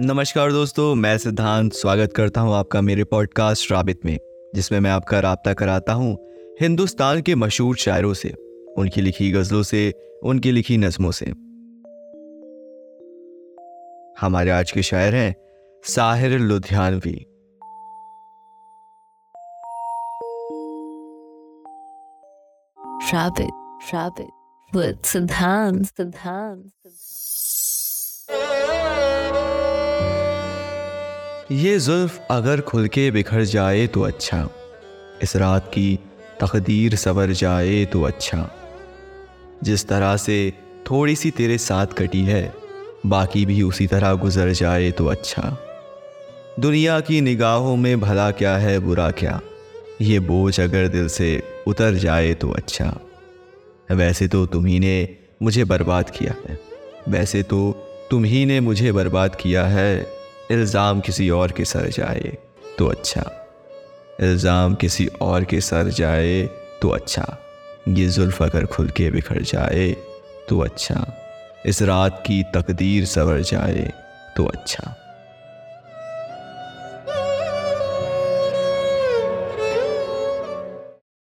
नमस्कार दोस्तों मैं सिद्धांत स्वागत करता हूँ आपका मेरे पॉडकास्ट राबित में जिसमें मैं आपका रबता कराता हूँ हिंदुस्तान के मशहूर शायरों से उनकी लिखी गज़लों से उनकी लिखी नज़मों से। हमारे आज के शायर हैं Sahir Ludhianvi. Rabbit, rabbit, with Siddhant, Siddhant, ये जुल्फ अगर खुल के बिखर जाए तो अच्छा। इस रात की तकदीर सवर जाए तो अच्छा। जिस तरह से थोड़ी सी तेरे साथ कटी है, बाकी भी उसी तरह गुजर जाए तो अच्छा। दुनिया की निगाहों में भला क्या है, बुरा क्या? ये बोझ अगर दिल से उतर जाए तो अच्छा। वैसे तो तुम ही ने मुझे बर्बाद किया है। वैसे तो तुम ही ने मुझे बर्बाद किया है। इल्ज़ाम किसी और के सर जाए तो अच्छा। इल्ज़ाम किसी और के सर जाए तो अच्छा। ये जुल्फ अगर खुल के बिखर जाए तो अच्छा। इस रात की तकदीर सवर जाए तो अच्छा।